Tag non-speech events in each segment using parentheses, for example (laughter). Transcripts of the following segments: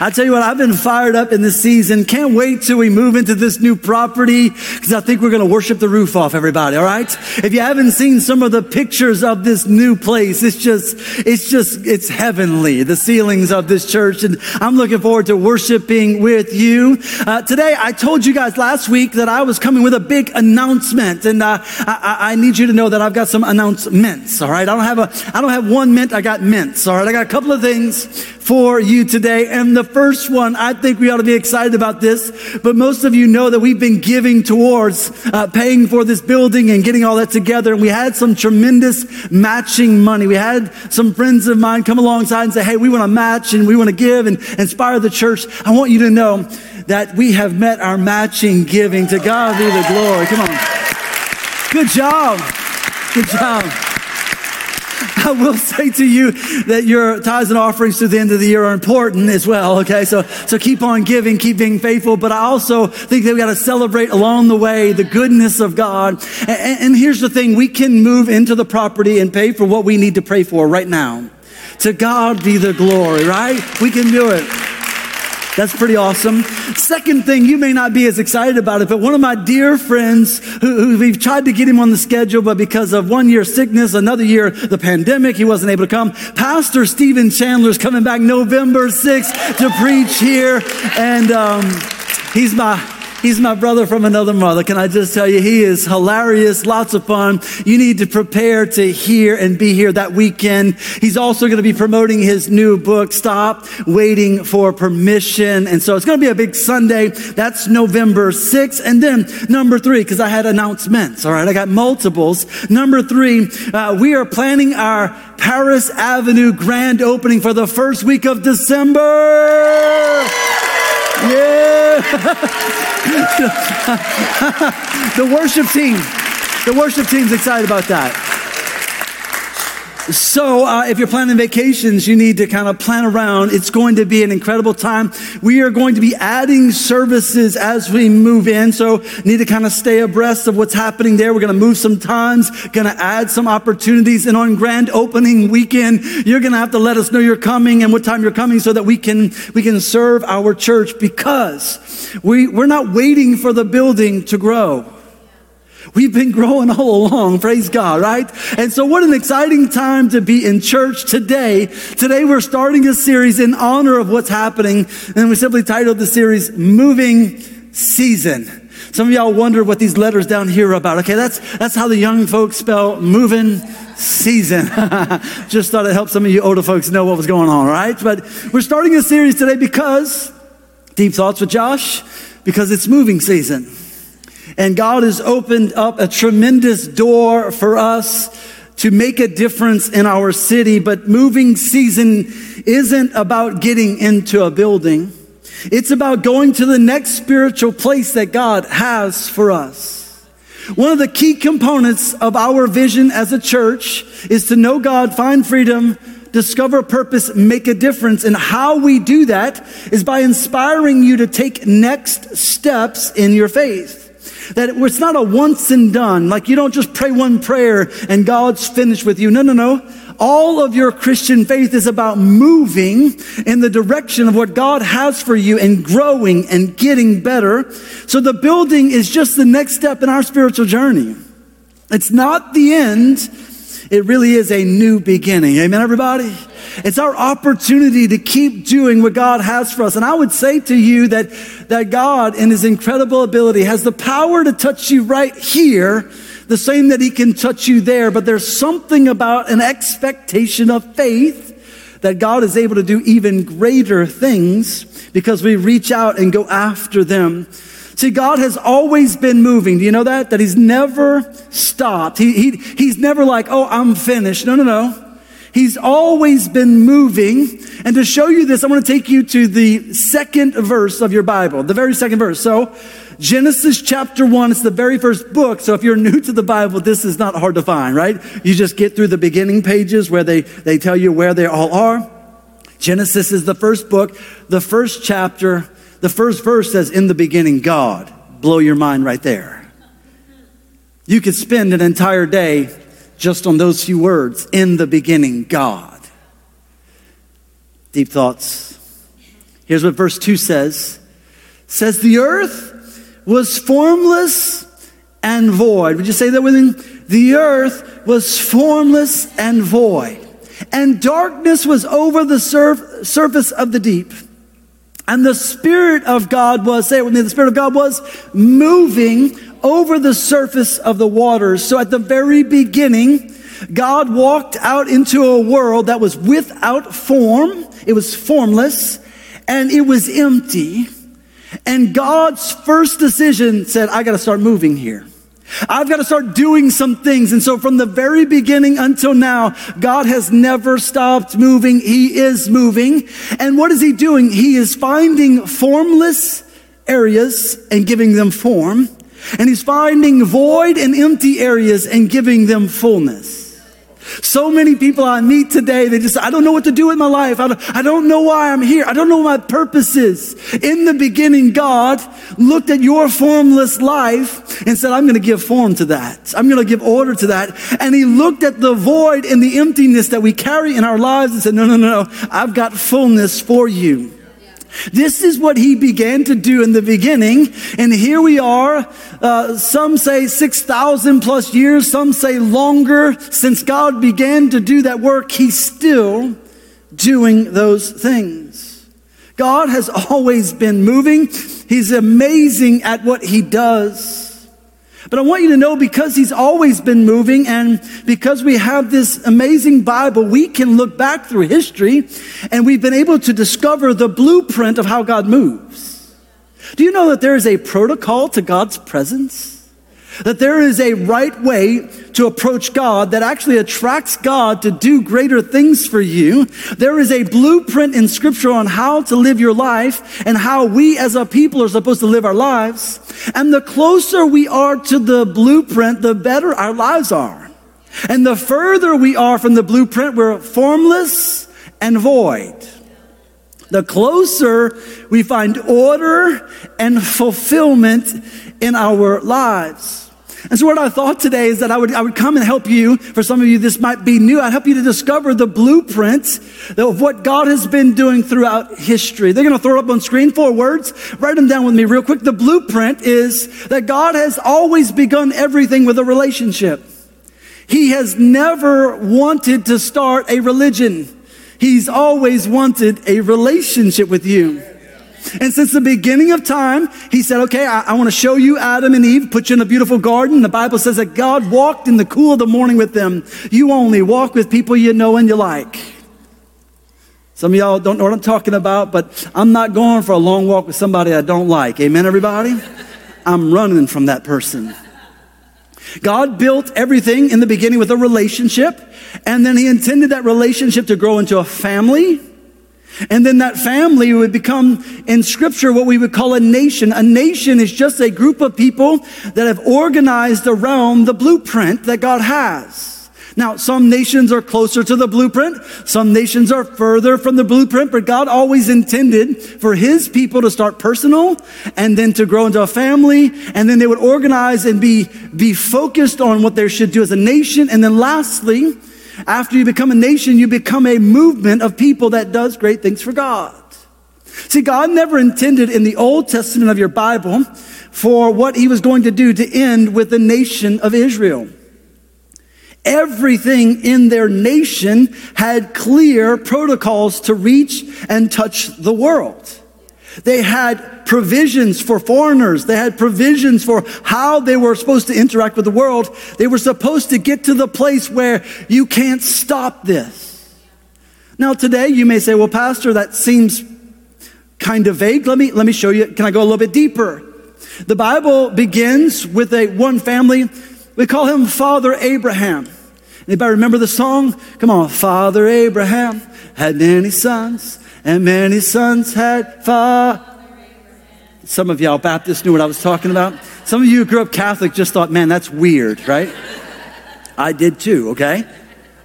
I tell you what, I've been fired up in this season. Can't wait till we move into this new property because I think we're going to worship the roof off everybody. All right. If you haven't seen some of the pictures of this new place, it's just, it's just, it's heavenly. The ceilings of this church. And I'm looking forward to worshiping with you. Uh, today, I told you guys last week that I was coming with a big announcement and uh, I, I, need you to know that I've got some announcements. All right. I don't have a, I don't have one mint. I got mints. All right. I got a couple of things for you today. And the first one, I think we ought to be excited about this, but most of you know that we've been giving towards uh, paying for this building and getting all that together. And we had some tremendous matching money. We had some friends of mine come alongside and say, Hey, we want to match and we want to give and inspire the church. I want you to know that we have met our matching giving. To God be the glory. Come on. Good job. Good job. (laughs) I will say to you that your tithes and offerings to the end of the year are important as well. Okay. So, so keep on giving, keep being faithful. But I also think that we got to celebrate along the way the goodness of God. And, and here's the thing. We can move into the property and pay for what we need to pray for right now. To God be the glory, right? We can do it. That's pretty awesome. Second thing, you may not be as excited about it, but one of my dear friends who, who, we've tried to get him on the schedule, but because of one year sickness, another year the pandemic, he wasn't able to come. Pastor Stephen Chandler is coming back November 6th to preach here. And um, he's my He's my brother from another mother. Can I just tell you, he is hilarious, lots of fun. You need to prepare to hear and be here that weekend. He's also going to be promoting his new book, Stop Waiting for Permission. And so it's going to be a big Sunday. That's November 6th. And then number three, because I had announcements. All right. I got multiples. Number three, uh, we are planning our Paris Avenue grand opening for the first week of December. Yeah. (laughs) (laughs) the worship team. The worship team's excited about that. So, uh, if you're planning vacations, you need to kind of plan around. It's going to be an incredible time. We are going to be adding services as we move in. So, need to kind of stay abreast of what's happening there. We're going to move some times, going to add some opportunities. And on grand opening weekend, you're going to have to let us know you're coming and what time you're coming so that we can, we can serve our church because we, we're not waiting for the building to grow. We've been growing all along, praise God, right? And so what an exciting time to be in church today. Today we're starting a series in honor of what's happening, and we simply titled the series Moving Season. Some of y'all wonder what these letters down here are about. Okay, that's, that's how the young folks spell moving season. (laughs) Just thought it helped some of you older folks know what was going on, right? But we're starting a series today because, deep thoughts with Josh, because it's moving season. And God has opened up a tremendous door for us to make a difference in our city. But moving season isn't about getting into a building. It's about going to the next spiritual place that God has for us. One of the key components of our vision as a church is to know God, find freedom, discover purpose, make a difference. And how we do that is by inspiring you to take next steps in your faith. That it's not a once and done, like you don't just pray one prayer and God's finished with you. No, no, no. All of your Christian faith is about moving in the direction of what God has for you and growing and getting better. So the building is just the next step in our spiritual journey. It's not the end. It really is a new beginning. Amen, everybody? It's our opportunity to keep doing what God has for us. And I would say to you that, that God, in His incredible ability, has the power to touch you right here, the same that He can touch you there. But there's something about an expectation of faith that God is able to do even greater things because we reach out and go after them. See, God has always been moving. Do you know that? That He's never stopped. He, he, he's never like, oh, I'm finished. No, no, no. He's always been moving. And to show you this, I want to take you to the second verse of your Bible, the very second verse. So, Genesis chapter one, it's the very first book. So if you're new to the Bible, this is not hard to find, right? You just get through the beginning pages where they, they tell you where they all are. Genesis is the first book, the first chapter, the first verse says, in the beginning, God. Blow your mind right there. You could spend an entire day just on those few words in the beginning, God. Deep thoughts. Here's what verse 2 says. Says the earth was formless and void. Would you say that with me? The earth was formless and void. And darkness was over the surf, surface of the deep. And the Spirit of God was, say it with me, the Spirit of God was moving over the surface of the waters. So at the very beginning, God walked out into a world that was without form. It was formless and it was empty. And God's first decision said, I got to start moving here. I've got to start doing some things. And so from the very beginning until now, God has never stopped moving. He is moving. And what is he doing? He is finding formless areas and giving them form. And he's finding void and empty areas and giving them fullness. So many people I meet today, they just, I don't know what to do with my life. I don't, I don't know why I'm here. I don't know what my purpose is. In the beginning, God looked at your formless life and said, I'm going to give form to that. I'm going to give order to that. And he looked at the void and the emptiness that we carry in our lives and said, no, no, no, no. I've got fullness for you. This is what he began to do in the beginning. And here we are. Uh, some say 6,000 plus years, some say longer. Since God began to do that work, he's still doing those things. God has always been moving. He's amazing at what he does. But I want you to know because he's always been moving and because we have this amazing Bible, we can look back through history and we've been able to discover the blueprint of how God moves. Do you know that there is a protocol to God's presence? That there is a right way to approach God that actually attracts God to do greater things for you. There is a blueprint in scripture on how to live your life and how we as a people are supposed to live our lives. And the closer we are to the blueprint, the better our lives are. And the further we are from the blueprint, we're formless and void. The closer we find order and fulfillment in our lives. And so what I thought today is that I would, I would come and help you. For some of you, this might be new. I'd help you to discover the blueprint of what God has been doing throughout history. They're going to throw up on screen four words. Write them down with me real quick. The blueprint is that God has always begun everything with a relationship. He has never wanted to start a religion. He's always wanted a relationship with you. And since the beginning of time, he said, okay, I, I want to show you Adam and Eve, put you in a beautiful garden. The Bible says that God walked in the cool of the morning with them. You only walk with people you know and you like. Some of y'all don't know what I'm talking about, but I'm not going for a long walk with somebody I don't like. Amen, everybody? I'm running from that person. God built everything in the beginning with a relationship, and then He intended that relationship to grow into a family and then that family would become in scripture what we would call a nation. A nation is just a group of people that have organized around the blueprint that God has. Now, some nations are closer to the blueprint. Some nations are further from the blueprint, but God always intended for his people to start personal and then to grow into a family. And then they would organize and be, be focused on what they should do as a nation. And then lastly, after you become a nation, you become a movement of people that does great things for God. See, God never intended in the Old Testament of your Bible for what he was going to do to end with the nation of Israel. Everything in their nation had clear protocols to reach and touch the world. They had provisions for foreigners. They had provisions for how they were supposed to interact with the world. They were supposed to get to the place where you can't stop this. Now, today you may say, well, Pastor, that seems kind of vague. Let me, let me show you. Can I go a little bit deeper? The Bible begins with a one family. We call him Father Abraham. Anybody remember the song? Come on. Father Abraham had many sons and many sons had father. Some of y'all Baptists knew what I was talking about. Some of you who grew up Catholic just thought, man, that's weird, right? (laughs) I did too, okay?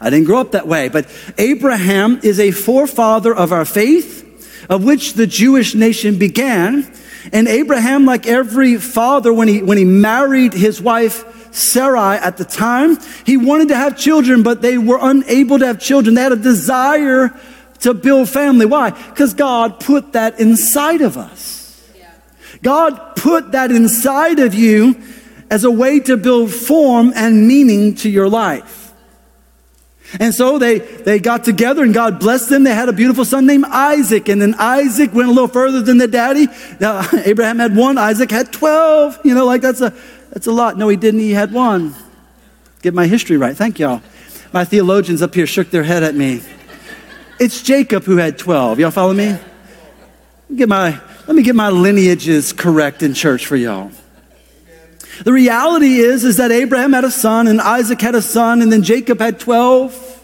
I didn't grow up that way. But Abraham is a forefather of our faith, of which the Jewish nation began. And Abraham, like every father, when he, when he married his wife, Sarai at the time, he wanted to have children, but they were unable to have children. They had a desire to build family. Why? Because God put that inside of us. God put that inside of you as a way to build form and meaning to your life. And so they, they got together and God blessed them. They had a beautiful son named Isaac. And then Isaac went a little further than the daddy. Now, (laughs) Abraham had one, Isaac had 12. You know, like that's a, that's a lot. No, he didn't. He had one. Get my history right. Thank y'all. My theologians up here shook their head at me. It's Jacob who had 12. Y'all follow me? Get my, let me get my lineages correct in church for y'all. The reality is, is that Abraham had a son and Isaac had a son and then Jacob had 12.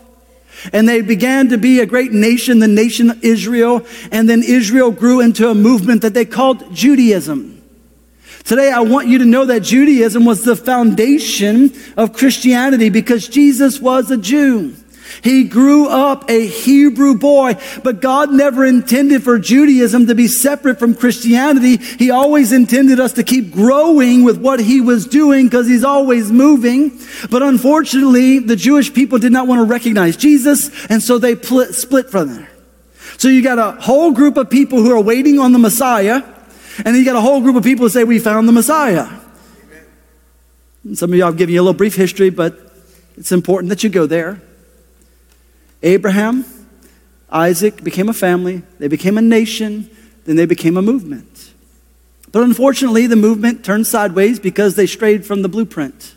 And they began to be a great nation, the nation of Israel. And then Israel grew into a movement that they called Judaism. Today, I want you to know that Judaism was the foundation of Christianity because Jesus was a Jew. He grew up a Hebrew boy, but God never intended for Judaism to be separate from Christianity. He always intended us to keep growing with what he was doing because he's always moving. But unfortunately, the Jewish people did not want to recognize Jesus, and so they pl- split from there. So you got a whole group of people who are waiting on the Messiah, and then you got a whole group of people who say, We found the Messiah. Some of y'all have given you a little brief history, but it's important that you go there. Abraham, Isaac became a family, they became a nation, then they became a movement. But unfortunately, the movement turned sideways because they strayed from the blueprint.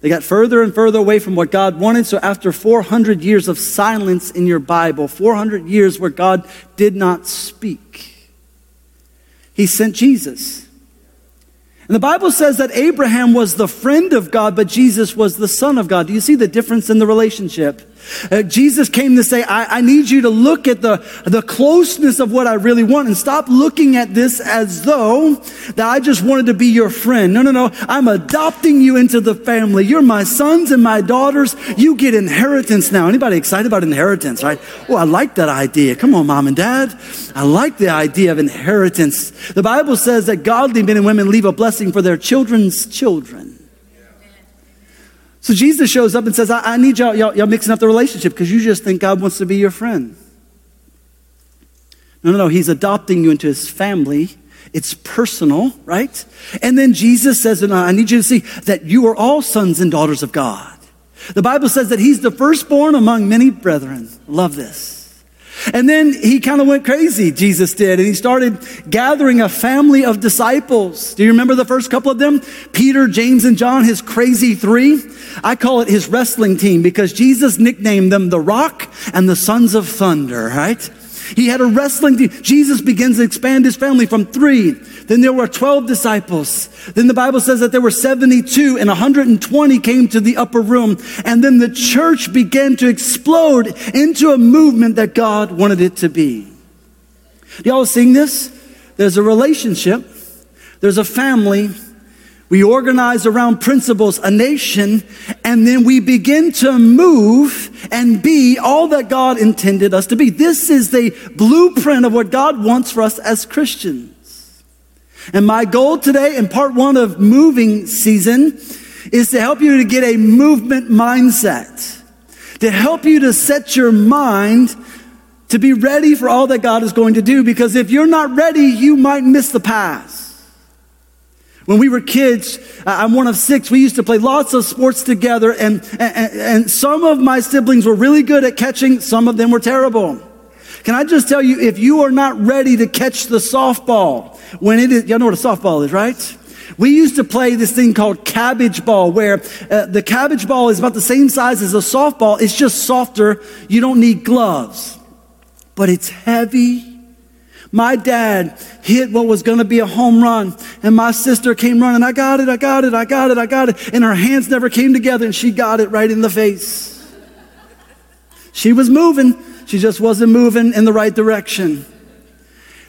They got further and further away from what God wanted. So, after 400 years of silence in your Bible, 400 years where God did not speak, He sent Jesus. And the Bible says that Abraham was the friend of God, but Jesus was the son of God. Do you see the difference in the relationship? Uh, Jesus came to say, I, I, need you to look at the, the closeness of what I really want and stop looking at this as though that I just wanted to be your friend. No, no, no. I'm adopting you into the family. You're my sons and my daughters. You get inheritance now. Anybody excited about inheritance, right? Oh, I like that idea. Come on, mom and dad. I like the idea of inheritance. The Bible says that godly men and women leave a blessing for their children's children. So Jesus shows up and says, I, I need y'all, y'all, y'all mixing up the relationship because you just think God wants to be your friend. No, no, no. He's adopting you into his family. It's personal, right? And then Jesus says, and I need you to see that you are all sons and daughters of God. The Bible says that he's the firstborn among many brethren. Love this. And then he kind of went crazy, Jesus did, and he started gathering a family of disciples. Do you remember the first couple of them? Peter, James, and John, his crazy three. I call it his wrestling team because Jesus nicknamed them the Rock and the Sons of Thunder, right? He had a wrestling team. Jesus begins to expand his family from three. Then there were 12 disciples. Then the Bible says that there were 72 and 120 came to the upper room. And then the church began to explode into a movement that God wanted it to be. Y'all seeing this? There's a relationship. There's a family we organize around principles, a nation, and then we begin to move and be all that God intended us to be. This is the blueprint of what God wants for us as Christians. And my goal today in part one of moving season is to help you to get a movement mindset, to help you to set your mind to be ready for all that God is going to do. Because if you're not ready, you might miss the pass. When we were kids, I'm one of six, we used to play lots of sports together, and, and, and some of my siblings were really good at catching, some of them were terrible. Can I just tell you, if you are not ready to catch the softball, when it is, y'all know what a softball is, right? We used to play this thing called cabbage ball, where uh, the cabbage ball is about the same size as a softball. It's just softer. You don't need gloves, but it's heavy my dad hit what was going to be a home run, and my sister came running. I got it, I got it, I got it, I got it. And her hands never came together, and she got it right in the face. She was moving, she just wasn't moving in the right direction.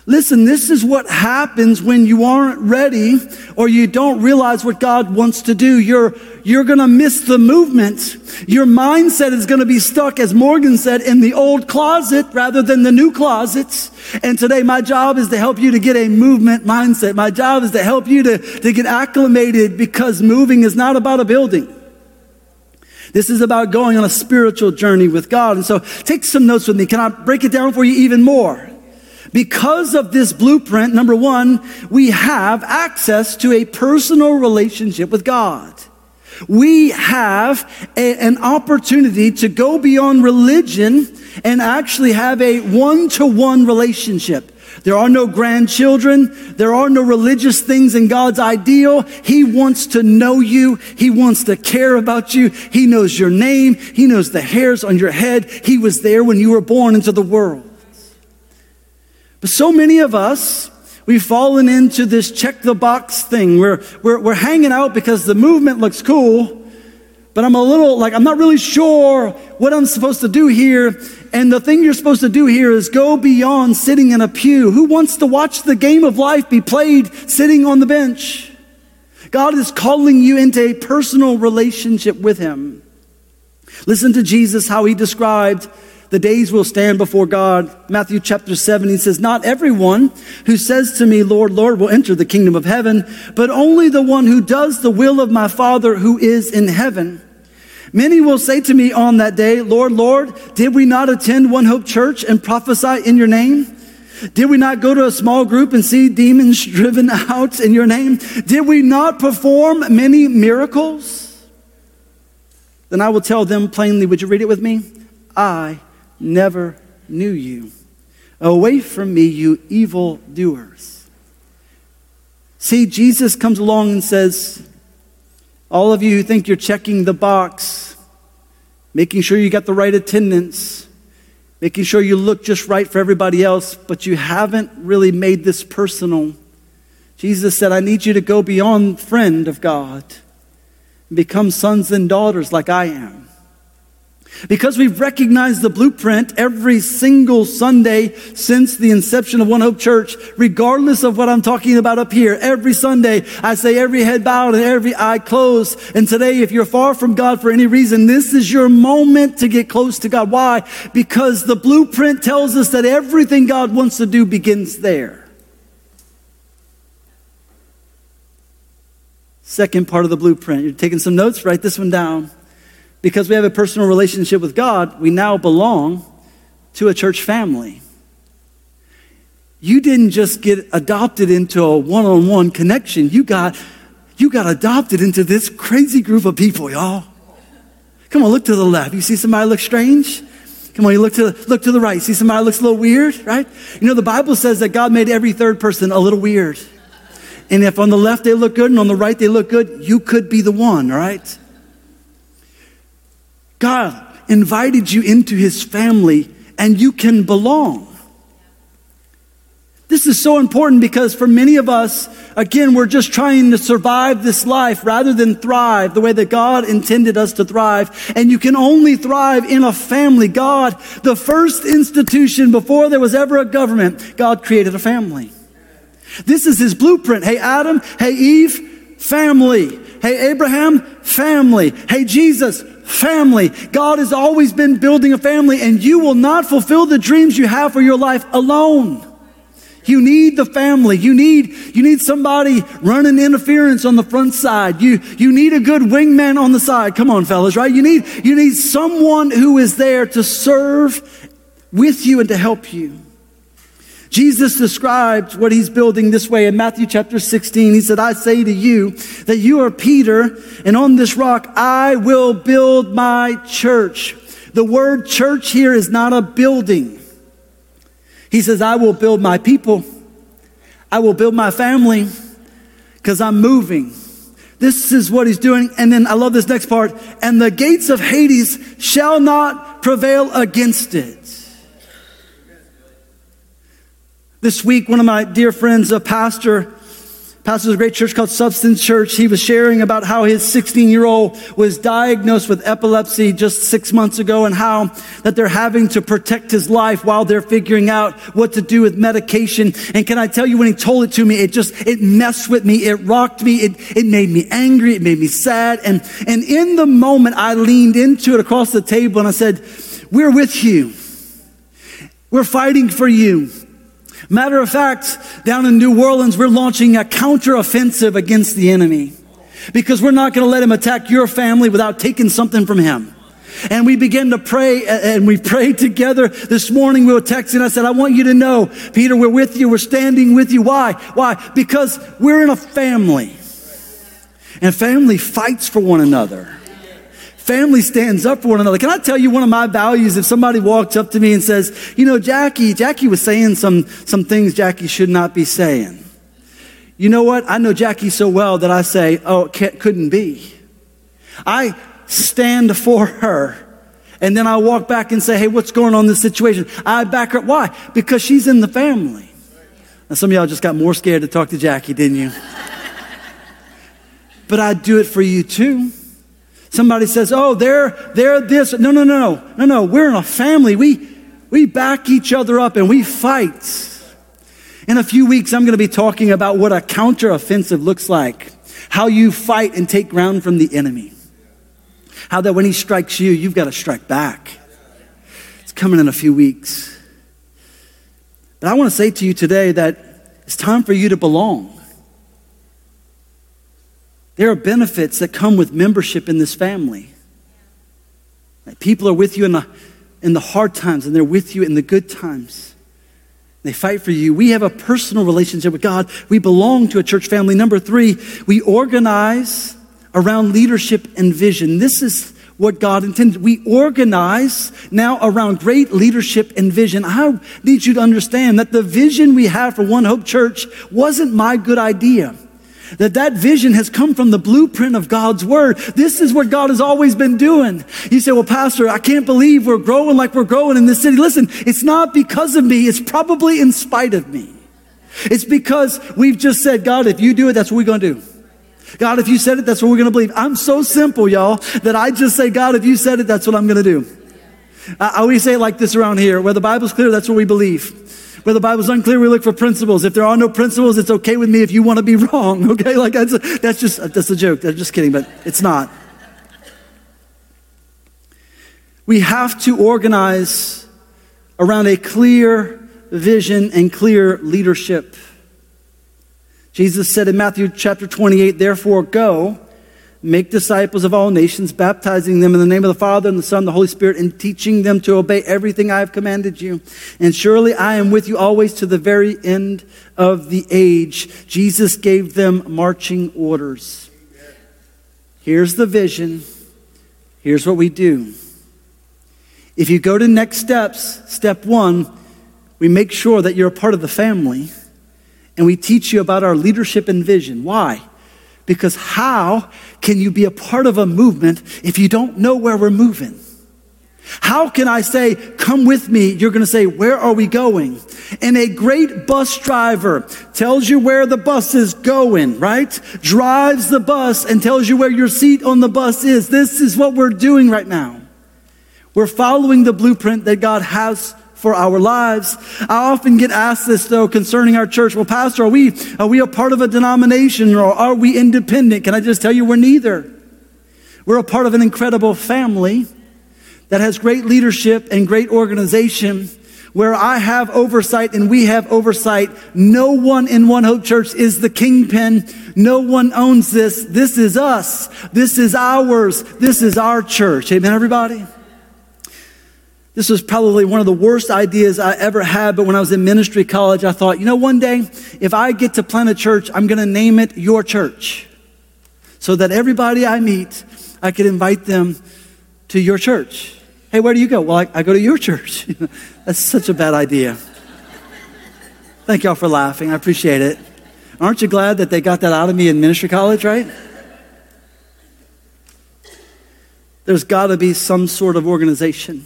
Listen, this is what happens when you aren't ready or you don't realize what God wants to do. You're, you're going to miss the movement. Your mindset is going to be stuck, as Morgan said, in the old closet rather than the new closet. And today, my job is to help you to get a movement mindset. My job is to help you to, to get acclimated because moving is not about a building. This is about going on a spiritual journey with God. And so take some notes with me. Can I break it down for you even more? Because of this blueprint, number one, we have access to a personal relationship with God. We have a, an opportunity to go beyond religion and actually have a one to one relationship. There are no grandchildren. There are no religious things in God's ideal. He wants to know you. He wants to care about you. He knows your name. He knows the hairs on your head. He was there when you were born into the world. But so many of us, we've fallen into this check the box thing. We're, we're, we're hanging out because the movement looks cool, but I'm a little like, I'm not really sure what I'm supposed to do here. And the thing you're supposed to do here is go beyond sitting in a pew. Who wants to watch the game of life be played sitting on the bench? God is calling you into a personal relationship with Him. Listen to Jesus, how He described the days will stand before God. Matthew chapter 7, he says, Not everyone who says to me, Lord, Lord, will enter the kingdom of heaven, but only the one who does the will of my Father who is in heaven. Many will say to me on that day, Lord, Lord, did we not attend One Hope Church and prophesy in your name? Did we not go to a small group and see demons (laughs) driven out in your name? Did we not perform many miracles? Then I will tell them plainly, would you read it with me? I never knew you. Away from me, you evil doers. See, Jesus comes along and says, All of you who think you're checking the box, making sure you got the right attendance, making sure you look just right for everybody else, but you haven't really made this personal. Jesus said, I need you to go beyond friend of God and become sons and daughters like I am. Because we've recognized the blueprint every single Sunday since the inception of One Hope Church, regardless of what I'm talking about up here, every Sunday I say every head bowed and every eye closed. And today, if you're far from God for any reason, this is your moment to get close to God. Why? Because the blueprint tells us that everything God wants to do begins there. Second part of the blueprint. You're taking some notes? Write this one down because we have a personal relationship with God, we now belong to a church family. You didn't just get adopted into a one on one connection, you got, you got adopted into this crazy group of people, y'all. Come on, look to the left. You see somebody look strange? Come on, you look to, look to the right. See somebody looks a little weird, right? You know, the Bible says that God made every third person a little weird. And if on the left they look good and on the right they look good, you could be the one, right? God invited you into his family and you can belong. This is so important because for many of us, again, we're just trying to survive this life rather than thrive the way that God intended us to thrive. And you can only thrive in a family. God, the first institution before there was ever a government, God created a family. This is his blueprint. Hey, Adam. Hey, Eve. Family. Hey, Abraham. Family. Hey, Jesus family. God has always been building a family, and you will not fulfill the dreams you have for your life alone. You need the family. You need, you need somebody running interference on the front side. You, you need a good wingman on the side. Come on, fellas, right? You need, you need someone who is there to serve with you and to help you. Jesus described what he's building this way in Matthew chapter 16. He said, I say to you that you are Peter, and on this rock I will build my church. The word church here is not a building. He says, I will build my people. I will build my family because I'm moving. This is what he's doing. And then I love this next part. And the gates of Hades shall not prevail against it. This week, one of my dear friends, a pastor, pastors a great church called Substance Church, he was sharing about how his 16 year old was diagnosed with epilepsy just six months ago and how that they're having to protect his life while they're figuring out what to do with medication. And can I tell you, when he told it to me, it just, it messed with me. It rocked me. It, it made me angry. It made me sad. And, and in the moment, I leaned into it across the table and I said, we're with you. We're fighting for you. Matter of fact, down in New Orleans, we're launching a counteroffensive against the enemy. because we're not going to let him attack your family without taking something from him. And we began to pray and we (laughs) prayed together. This morning we were texting. I said, I want you to know, Peter, we're with you. We're standing with you. Why? Why? Because we're in a family. And family fights for one another. Family stands up for one another. Can I tell you one of my values? If somebody walks up to me and says, you know, Jackie, Jackie was saying some, some things Jackie should not be saying. You know what? I know Jackie so well that I say, oh, it couldn't be. I stand for her. And then I walk back and say, hey, what's going on in this situation? I back her. Up. Why? Because she's in the family. Now, some of y'all just got more scared to talk to Jackie, didn't you? (laughs) but I'd do it for you too. Somebody says, oh, they're, they're this. No, no, no, no, no, no. We're in a family. We, we back each other up and we fight. In a few weeks, I'm going to be talking about what a counteroffensive looks like, how you fight and take ground from the enemy. How that when he strikes you, you've got to strike back. It's coming in a few weeks. But I want to say to you today that it's time for you to belong. There are benefits that come with membership in this family. People are with you in the, in the hard times, and they're with you in the good times. They fight for you. We have a personal relationship with God. We belong to a church family. Number three, we organize around leadership and vision. This is what God intended. We organize now around great leadership and vision. I need you to understand that the vision we have for One Hope Church wasn't my good idea. That that vision has come from the blueprint of God's word. This is what God has always been doing. You say, well, pastor, I can't believe we're growing like we're growing in this city. Listen, it's not because of me. It's probably in spite of me. It's because we've just said, God, if you do it, that's what we're going to do. God, if you said it, that's what we're going to believe. I'm so simple, y'all, that I just say, God, if you said it, that's what I'm going to do. Uh, I always say it like this around here. Where the Bible's clear, that's what we believe. Where the Bible's unclear, we look for principles. If there are no principles, it's okay with me if you want to be (laughs) wrong. Okay, like that's, a, that's just uh, that's a joke. I'm just kidding, but it's not. We have to organize around a clear vision and clear leadership. Jesus said in Matthew chapter 28, therefore go, make disciples of all nations, baptizing them in the name of the Father and the Son and the Holy Spirit, and teaching them to obey everything I have commanded you. And surely I am with you always to the very end of the age. Jesus gave them marching orders. Here's the vision. Here's what we do. If you go to next steps, step one, we make sure that you're a part of the family and we teach you about our leadership and vision. Why? Because how can you be a part of a movement if you don't know where we're moving? How can I say, come with me? You're going to say, where are we going? And a great bus driver tells you where the bus is going, right? Drives the bus and tells you where your seat on the bus is. This is what we're doing right now. We're following the blueprint that God has for our lives. I often get asked this though concerning our church. Well, pastor, are we, are we a part of a denomination or are we independent? Can I just tell you we're neither. We're a part of an incredible family that has great leadership and great organization where I have oversight and we have oversight. No one in One Hope Church is the kingpin. No one owns this. This is us. This is ours. This is our church. Amen, everybody? This was probably one of the worst ideas I ever had, but when I was in ministry college, I thought, you know, one day, if I get to plant a church, I'm going to name it Your Church. So that everybody I meet, I could invite them to your church. Hey, where do you go? Well, I, I go to your church. (laughs) That's such a bad idea. Thank y'all for laughing. I appreciate it. Aren't you glad that they got that out of me in ministry college, right? There's got to be some sort of organization.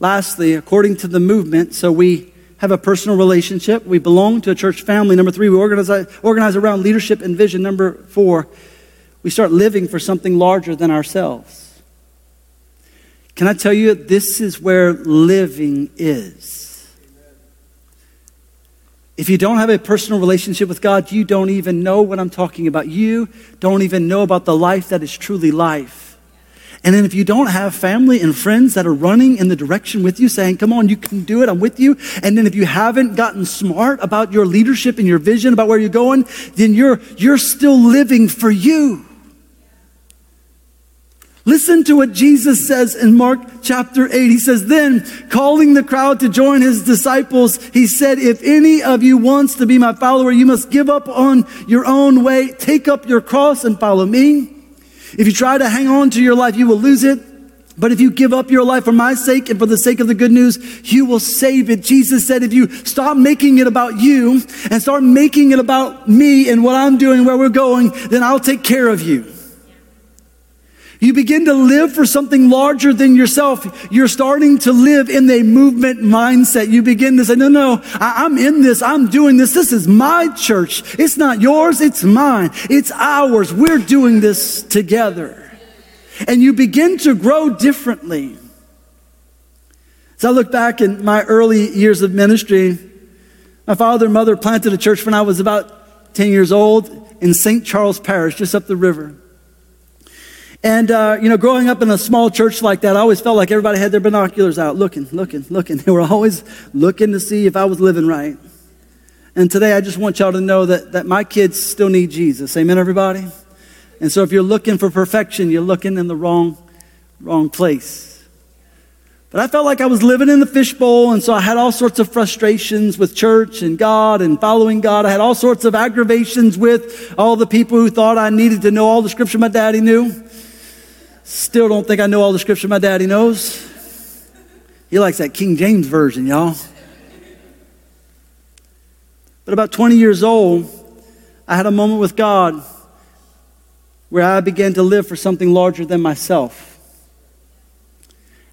Lastly, according to the movement, so we have a personal relationship. We belong to a church family. Number three, we organize, organize around leadership and vision. Number four, we start living for something larger than ourselves. Can I tell you, this is where living is. If you don't have a personal relationship with God, you don't even know what I'm talking about. You don't even know about the life that is truly life. And then if you don't have family and friends that are running in the direction with you, saying, come on, you can do it, I'm with you. And then if you haven't gotten smart about your leadership and your vision about where you're going, then you're, you're still living for you. Listen to what Jesus says in Mark chapter 8. He says, Then, calling the crowd to join his disciples, he said, If any of you wants to be my follower, you must give up on your own way, take up your cross and follow me. If you try to hang on to your life, you will lose it. But if you give up your life for my sake and for the sake of the good news, you will save it. Jesus said, if you stop making it about you and start making it about me and what I'm doing, where we're going, then I'll take care of you. You begin to live for something larger than yourself. You're starting to live in a movement mindset. You begin to say, no, no, I, am in this. I'm doing this. This is my church. It's not yours. It's mine. It's ours. We're doing this together. And you begin to grow differently. As I look back in my early years of ministry, my father and mother planted a church when I was about 10 years old in St. Charles Parish, just up the river. And, uh, you know, growing up in a small church like that, I always felt like everybody had their binoculars out, looking, looking, looking. (laughs) They were always looking to see if I was living right. And today I just want y'all to know that, that my kids still need Jesus. Amen, everybody? And so if you're looking for perfection, you're looking in the wrong, wrong place. But I felt like I was living in the fishbowl, and so I had all sorts of frustrations with church and God and following God. I had all sorts of aggravations with all the people who thought I needed to know all the scripture my daddy knew. Still don't think I know all the scripture my daddy knows. He likes that King James version, y'all. But about 20 years old, I had a moment with God where I began to live for something larger than myself.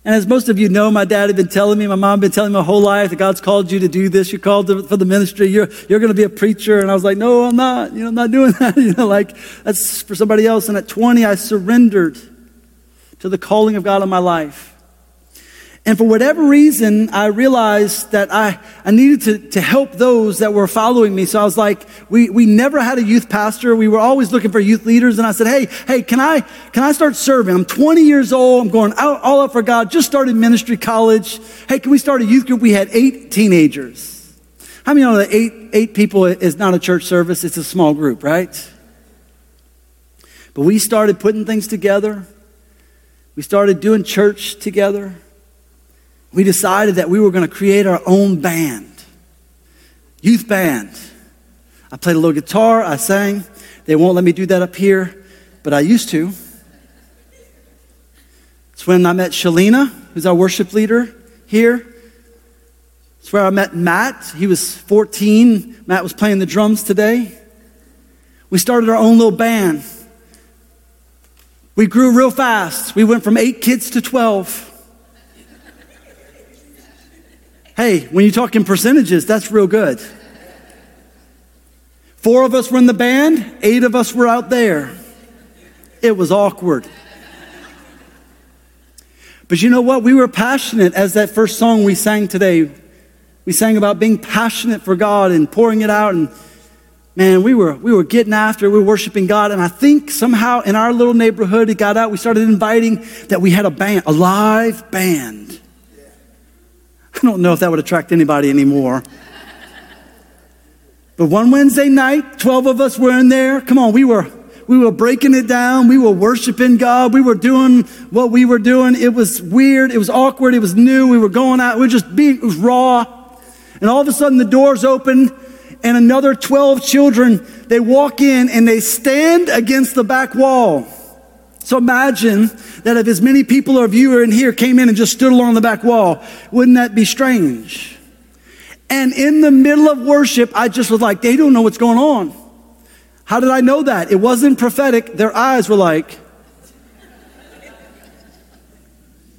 And as most of you know, my dad had been telling me, my mom had been telling me my whole life that God's called you to do this. You're called to, for the ministry. You're, you're going to be a preacher. And I was like, no, I'm not. You know, I'm not doing (laughs) that. You know, like that's for somebody else. And at 20, I surrendered to the calling of God on my life. And for whatever reason, I realized that I, I needed to, to help those that were following me. So I was like, we, we never had a youth pastor. We were always looking for youth leaders. And I said, hey, hey, can I, can I start serving? I'm 20 years old. I'm going out, all out for God. Just started ministry college. Hey, can we start a youth group? We had eight teenagers. How many know that eight, eight people is not a church service? It's a small group, right? But we started putting things together. We started doing church together. We decided that we were going to create our own band, youth band. I played a little guitar, I sang. They won't let me do that up here, but I used to. It's when I met Shalina, who's our worship leader here. It's where I met Matt. He was 14. Matt was playing the drums today. We started our own little band. We grew real fast. We went from eight kids to 12. Hey, when you talk in percentages, that's real good. Four of us were in the band, eight of us were out there. It was awkward. But you know what? We were passionate as that first song we sang today. We sang about being passionate for God and pouring it out and man, we were, we were getting after. We were worshiping God. And I think somehow in our little neighborhood, it got out. We started inviting that we had a band, a live band. I don't know if that would attract anybody anymore. But one Wednesday night, 12 of us were in there. Come on, we were, we were breaking it down. We were worshiping God. We were doing what we were doing. It was weird. It was awkward. It was new. We were going out. We were just being, it was raw. And all of a sudden the doors open and another 12 children, they walk in and they stand against the back wall. So imagine that if as many people of you are in here came in and just stood along the back wall, wouldn't that be strange? And in the middle of worship, I just was like, they don't know what's going on. How did I know that? It wasn't prophetic. Their eyes were like.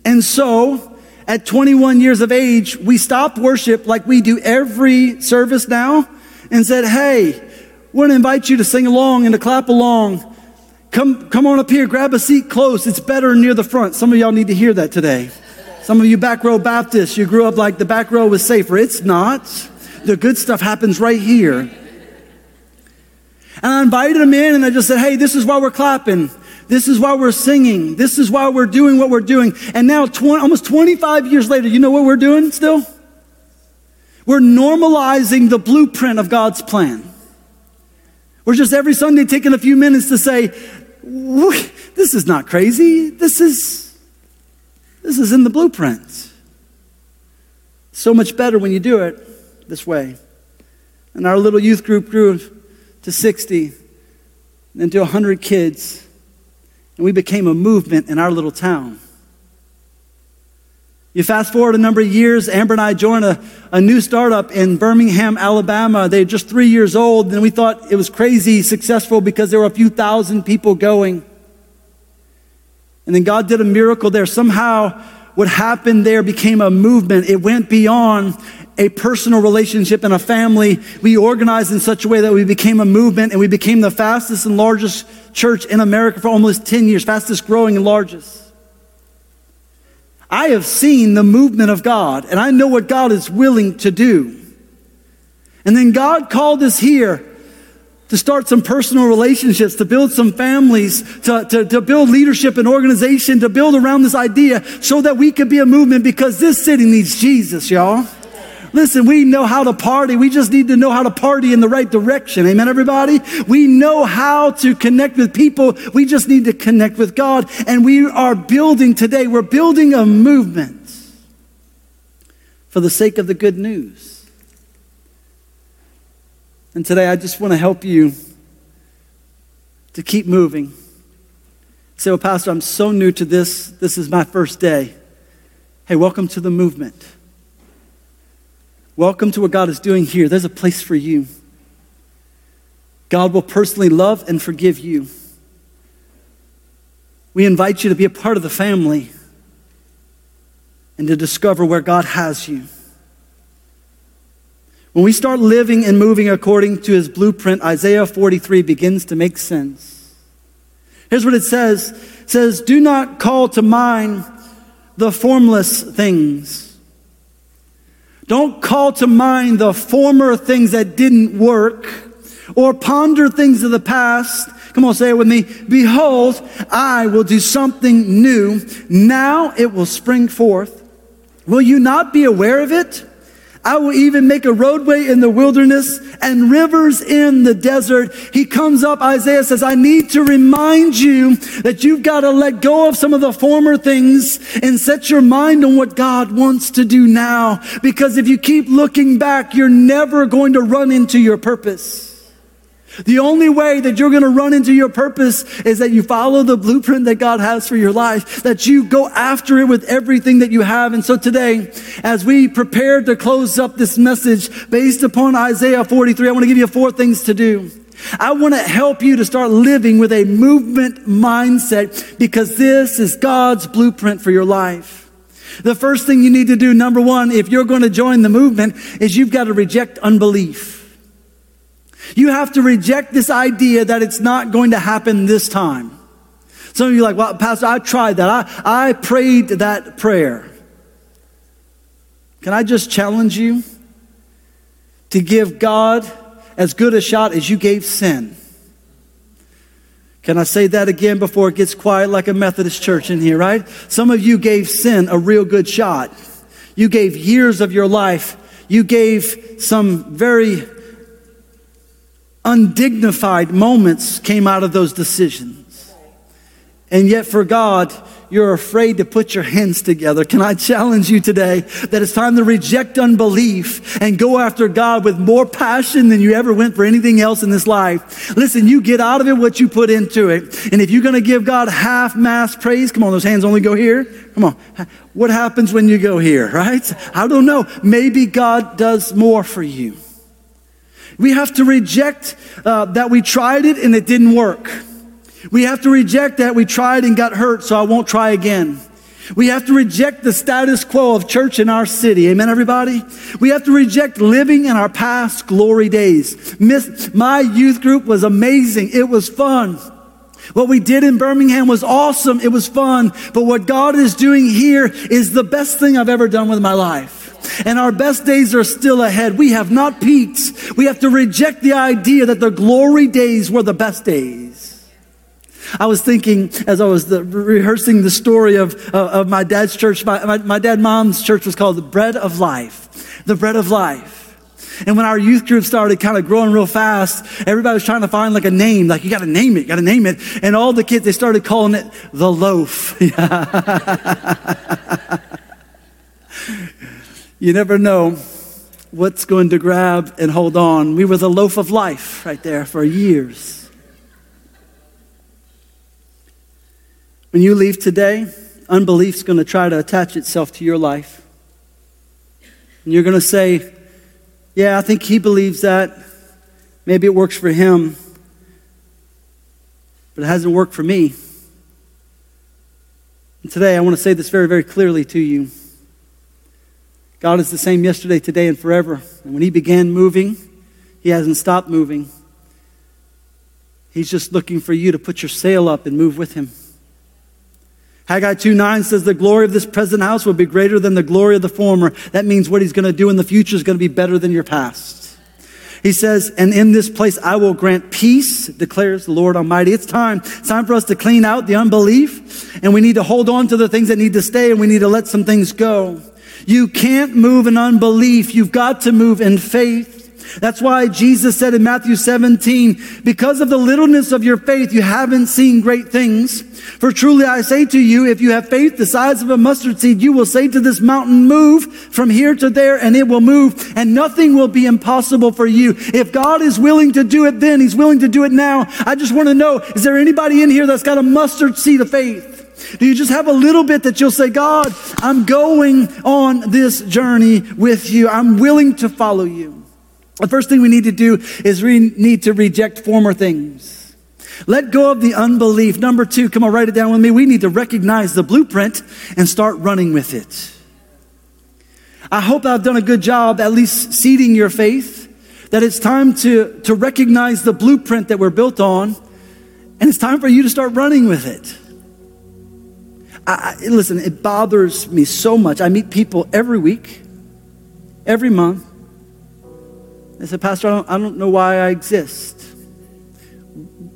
And so at 21 years of age, we stopped worship like we do every service now and said, Hey, want to invite you to sing along and to clap along. Come, come on up here, grab a seat close. It's better near the front. Some of y'all need to hear that today. Some of you back row Baptists, you grew up like the back row was safer. It's not. The good stuff happens right here. And I invited them in and I just said, Hey, this is why we're clapping. This is why we're singing. This is why we're doing what we're doing. And now, 20, almost 25 years later, you know what we're doing still? We're normalizing the blueprint of God's plan. We're just every Sunday taking a few minutes to say, this is not crazy. This is, this is in the blueprint. So much better when you do it this way. And our little youth group grew to 60 and to 100 kids. And we became a movement in our little town. You fast forward a number of years, Amber and I joined a, a new startup in Birmingham, Alabama. They're just three years old, and we thought it was crazy successful because there were a few thousand people going. And then God did a miracle there. Somehow, what happened there became a movement. It went beyond a personal relationship and a family. We organized in such a way that we became a movement and we became the fastest and largest church in America for almost 10 years, fastest growing and largest. I have seen the movement of God and I know what God is willing to do. And then God called us here to start some personal relationships, to build some families, to, to, to, build leadership and organization, to build around this idea so that we could be a movement because this city needs Jesus, y'all. Listen, we know how to party. We just need to know how to party in the right direction. Amen, everybody? We know how to connect with people. We just need to connect with God. And we are building today, we're building a movement for the sake of the good news. And today I just want to help you to keep moving. Say, well, Pastor, I'm so new to this. This is my first day. Hey, welcome to the movement. Welcome to what God is doing here. There's a place for you. God will personally love and forgive you. We invite you to be a part of the family and to discover where God has you. When we start living and moving according to his blueprint, Isaiah 43 begins to make sense. Here's what it says. It says, Do not call to mind the formless things don't call to mind the former things that didn't work or ponder things of the past. Come on, say it with me. Behold, I will do something new. Now it will spring forth. Will you not be aware of it? I will even make a roadway in the wilderness and rivers in the desert. He comes up, Isaiah says, I need to remind you that you've got to let go of some of the former things and set your mind on what God wants to do now. Because if you keep looking back, you're never going to run into your purpose. The only way that you're going to run into your purpose is that you follow the blueprint that God has for your life, that you go after it with everything that you have. And so today, as we prepare to close up this message based upon Isaiah 43, I want to give you four things to do. I want to help you to start living with a movement mindset because this is God's blueprint for your life. The first thing you need to do, number one, if you're going to join the movement, is you've got to reject unbelief. You have to reject this idea that it's not going to happen this time. Some of you are like, well, Pastor, I tried that. I, I prayed that prayer. Can I just challenge you to give God as good a shot as you gave sin? Can I say that again before it gets quiet like a Methodist church in here, right? Some of you gave sin a real good shot. You gave years of your life. You gave some very undignified moments came out of those decisions. And yet, for God, you're afraid to put your hands together. Can I challenge you today that it's time to reject unbelief and go after God with more passion than you ever went for anything else in this life? Listen, you get out of it what you put into it. And if you're going to give God half mass praise, come on, those hands only go here. Come on. What happens when you go here, right? I don't know. Maybe God does more for you. We have to reject uh, that we tried it and it didn't work. We have to reject that we tried and got hurt, so I won't try again. We have to reject the status quo of church in our city. Amen, everybody? We have to reject living in our past glory days. Miss, my youth group was amazing. It was fun. What we did in Birmingham was awesome. It was fun. But what God is doing here is the best thing I've ever done with my life and our best days are still ahead. We have not peaked. We have to reject the idea that the glory days were the best days. I was thinking as I was the, rehearsing the story of, of my dad's church, my, my, my dad mom's church was called the Bread of Life. The Bread of Life. And when our youth group started kind of growing real fast, everybody was trying to find like a name, like you got to name it, got to name it. And all the kids, they started calling it the loaf. (laughs) you never know what's going to grab and hold on. We were the loaf of life right there for years. When you leave today, unbelief's going to try to attach itself to your life. And you're going to say, Yeah, I think he believes that. Maybe it works for him, but it hasn't worked for me. And today, I want to say this very, very clearly to you. God is the same yesterday, today, and forever. And when He began moving, He hasn't stopped moving. He's just looking for you to put your sail up and move with Him. Haggai 2 9 says, The glory of this present house will be greater than the glory of the former. That means what He's going to do in the future is going to be better than your past. He says, And in this place I will grant peace, declares the Lord Almighty. It's time. It's time for us to clean out the unbelief, and we need to hold on to the things that need to stay, and we need to let some things go. You can't move in unbelief. You've got to move in faith. That's why Jesus said in Matthew 17, because of the littleness of your faith, you haven't seen great things. For truly I say to you, if you have faith the size of a mustard seed, you will say to this mountain, move from here to there, and it will move, and nothing will be impossible for you. If God is willing to do it then, He's willing to do it now. I just want to know, is there anybody in here that's got a mustard seed of faith? Do you just have a little bit that you'll say, God, I'm going on this journey with you. I'm willing to follow you. The first thing we need to do is we need to reject former things. Let go of the unbelief. Number two, come on, write it down with me. We need to recognize the blueprint and start running with it. I hope I've done a good job at least seeding your faith, that it's time to, to recognize the blueprint that we're built on, and it's time for you to start running with it. I, listen, it bothers me so much. I meet people every week, every month. They said, Pastor, I don't, I don't know why I exist.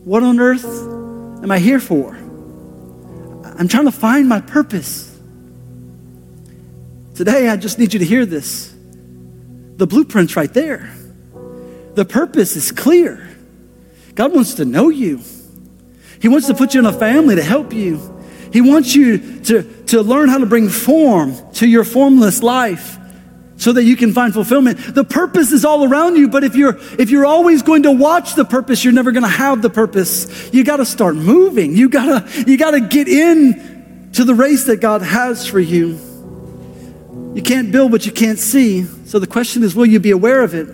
What on earth am I here for? I'm trying to find my purpose. Today, I just need you to hear this. The blueprint's right there. The purpose is clear. God wants to know you. He wants to put you in a family to help you. He wants you to, to learn how to bring form to your formless life so that you can find fulfillment. The purpose is all around you, but if you're if you're always going to watch the purpose, you're never going to have the purpose. You got to start moving. You got to you got to get in to the race that God has for you. You can't build what you can't see. So the question is, will you be aware of it?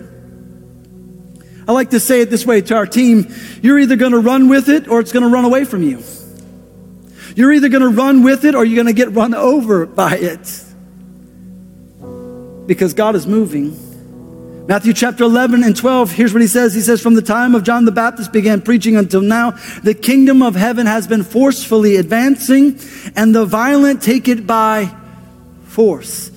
I like to say it this way to our team, you're either going to run with it or it's going to run away from you. You're either going to run with it or you're going to get run over by it. Because God is moving. Matthew chapter 11 and 12, here's what he says. He says, From the time of John the Baptist began preaching until now, the kingdom of heaven has been forcefully advancing, and the violent take it by force.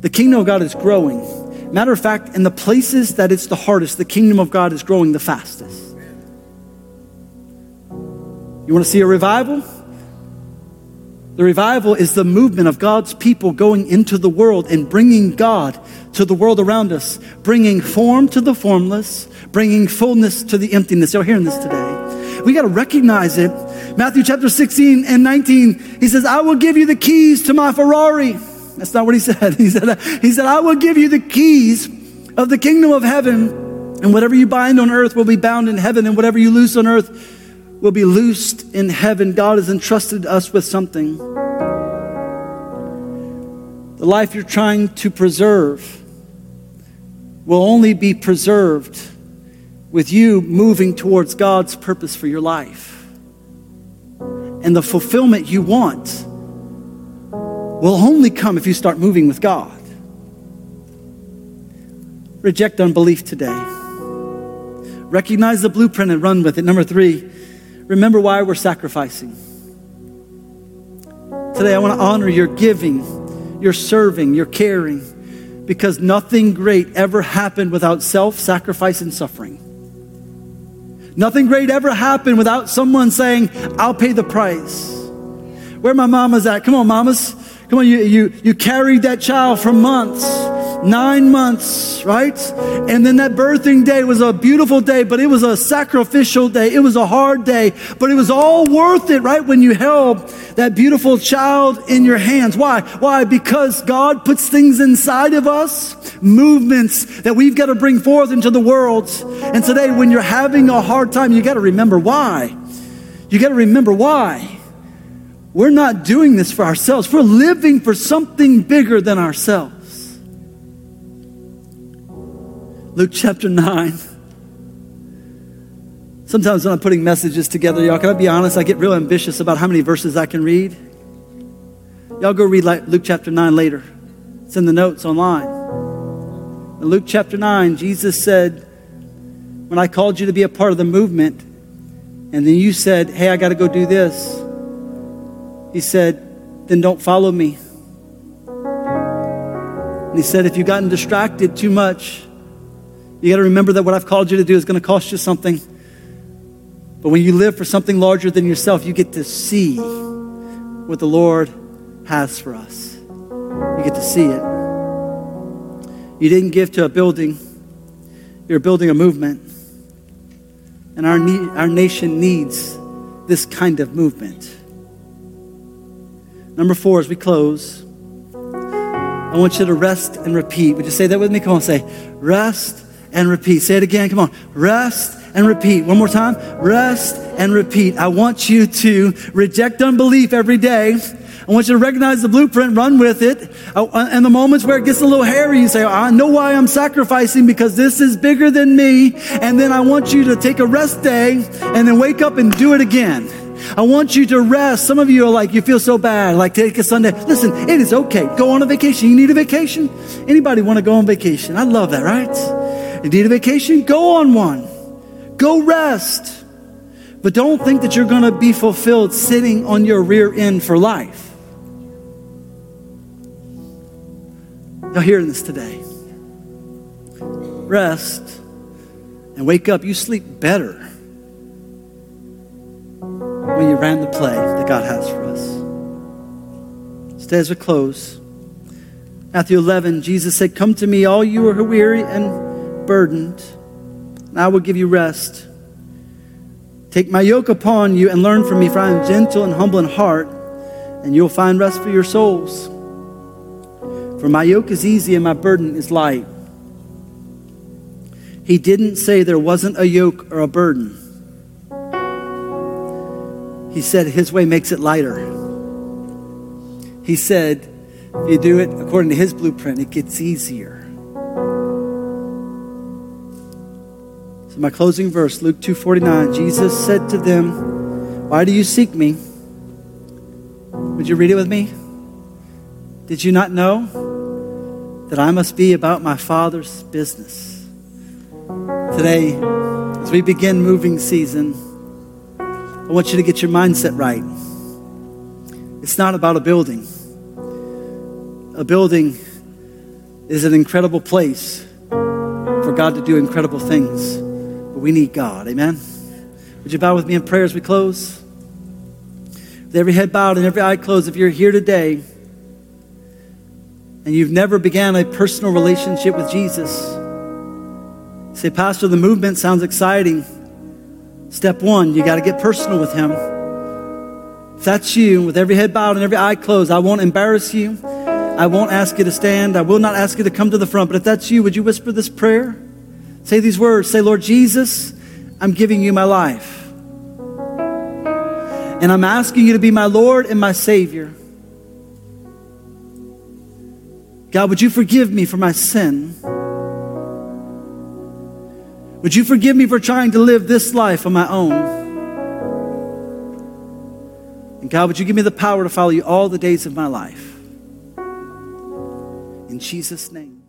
The kingdom of God is growing. Matter of fact, in the places that it's the hardest, the kingdom of God is growing the fastest. You want to see a revival? The revival is the movement of God's people going into the world and bringing God to the world around us, bringing form to the formless, bringing fullness to the emptiness. You're hearing this today. We got to recognize it. Matthew chapter 16 and 19, he says, I will give you the keys to my Ferrari. That's not what he (laughs) said. He said, he said, I will give you the keys of the kingdom of heaven, and whatever you bind on earth will be bound in heaven, and whatever you loose on earth will be loosed in heaven. God has entrusted us with something. The life you're trying to preserve will only be preserved with you moving towards God's purpose for your life. And the fulfillment you want will only come if you start moving with God. Reject unbelief today. Recognize the blueprint and run with it. Number three, remember why we're sacrificing. Today, I want to honor your giving, your serving, your caring, because nothing great ever happened without self sacrifice and suffering. Nothing great ever happened without someone saying, I'll pay the price. Where my mama's at? Come on, mamas. Come on, you, you, you carried that child for months nine months, right? And then that birthing day was a beautiful day, but it was a sacrificial day. It was a hard day, but it was all worth it, right? When you held that beautiful child in your hands. Why? Why? Because God puts things inside of us, movements that we've got to bring forth into the world. And today, when you're having a hard time, you got to remember why. You got to remember why. We're not doing this for ourselves. We're living for something bigger than ourselves. Luke chapter 9. Sometimes when I'm putting messages together, y'all, can I be honest? I get real ambitious about how many verses I can read. Y'all go read Luke chapter 9 later. It's in the notes online. In Luke chapter 9, Jesus said, When I called you to be a part of the movement, and then you said, Hey, I got to go do this, he said, Then don't follow me. And he said, If you've gotten distracted too much, you got to remember that what I've called you to do is going to cost you something. But when you live for something larger than yourself, you get to see what the Lord has for us. You get to see it. You didn't give to a building, you're building a movement. And our, need, our nation needs this kind of movement. Number four, as we close, I want you to rest and repeat. Would you say that with me? Come on, say, rest and repeat. Say it again. Come on. Rest and repeat. One more time. Rest and repeat. I want you to reject unbelief every day. I want you to recognize the blueprint, run with it. Uh, and the moments where it gets a little hairy, you say, I know why I'm sacrificing because this is bigger than me. And then I want you to take a rest day and then wake up and do it again. I want you to rest. Some of you are like, you feel so bad, like take a Sunday. Listen, it is okay. Go on a vacation. You need a vacation? Anybody want to go on vacation? I love that, right? You need a vacation? Go on one. Go rest. But don't think that you're going to be fulfilled sitting on your rear end for life. Y'all hearing this today? Rest and wake up. You sleep better when you ran the play that God has for us. Stay as we close. Matthew 11, Jesus said, Come to me, all you who are weary and burdened, and I will give you rest. Take my yoke upon you and learn from me, for I am gentle and humble in heart, and you'll find rest for your souls. For my yoke is easy and my burden is light. He didn't say there wasn't a yoke or a burden. He said his way makes it lighter. He said, if you do it according to his blueprint, it gets easier. So my closing verse, Luke 2:49, Jesus said to them, "Why do you seek me?" Would you read it with me? Did you not know that I must be about my Father's business? Today, as we begin moving season, I want you to get your mindset right. It's not about a building. A building is an incredible place for God to do incredible things. But we need God. Amen? Would you bow with me in prayer as we close? With every head bowed and every eye closed, if you're here today and you've never began a personal relationship with Jesus, say, Pastor, the movement sounds exciting. Step one, you got to get personal with Him. If that's you, with every head bowed and every eye closed, I won't embarrass you. I won't ask you to stand. I will not ask you to come to the front. But if that's you, would you whisper this prayer? Say these words. Say, Lord Jesus, I'm giving you my life. And I'm asking you to be my Lord and my Savior. God, would you forgive me for my sin? Would you forgive me for trying to live this life on my own? And God, would you give me the power to follow you all the days of my life? In Jesus' name.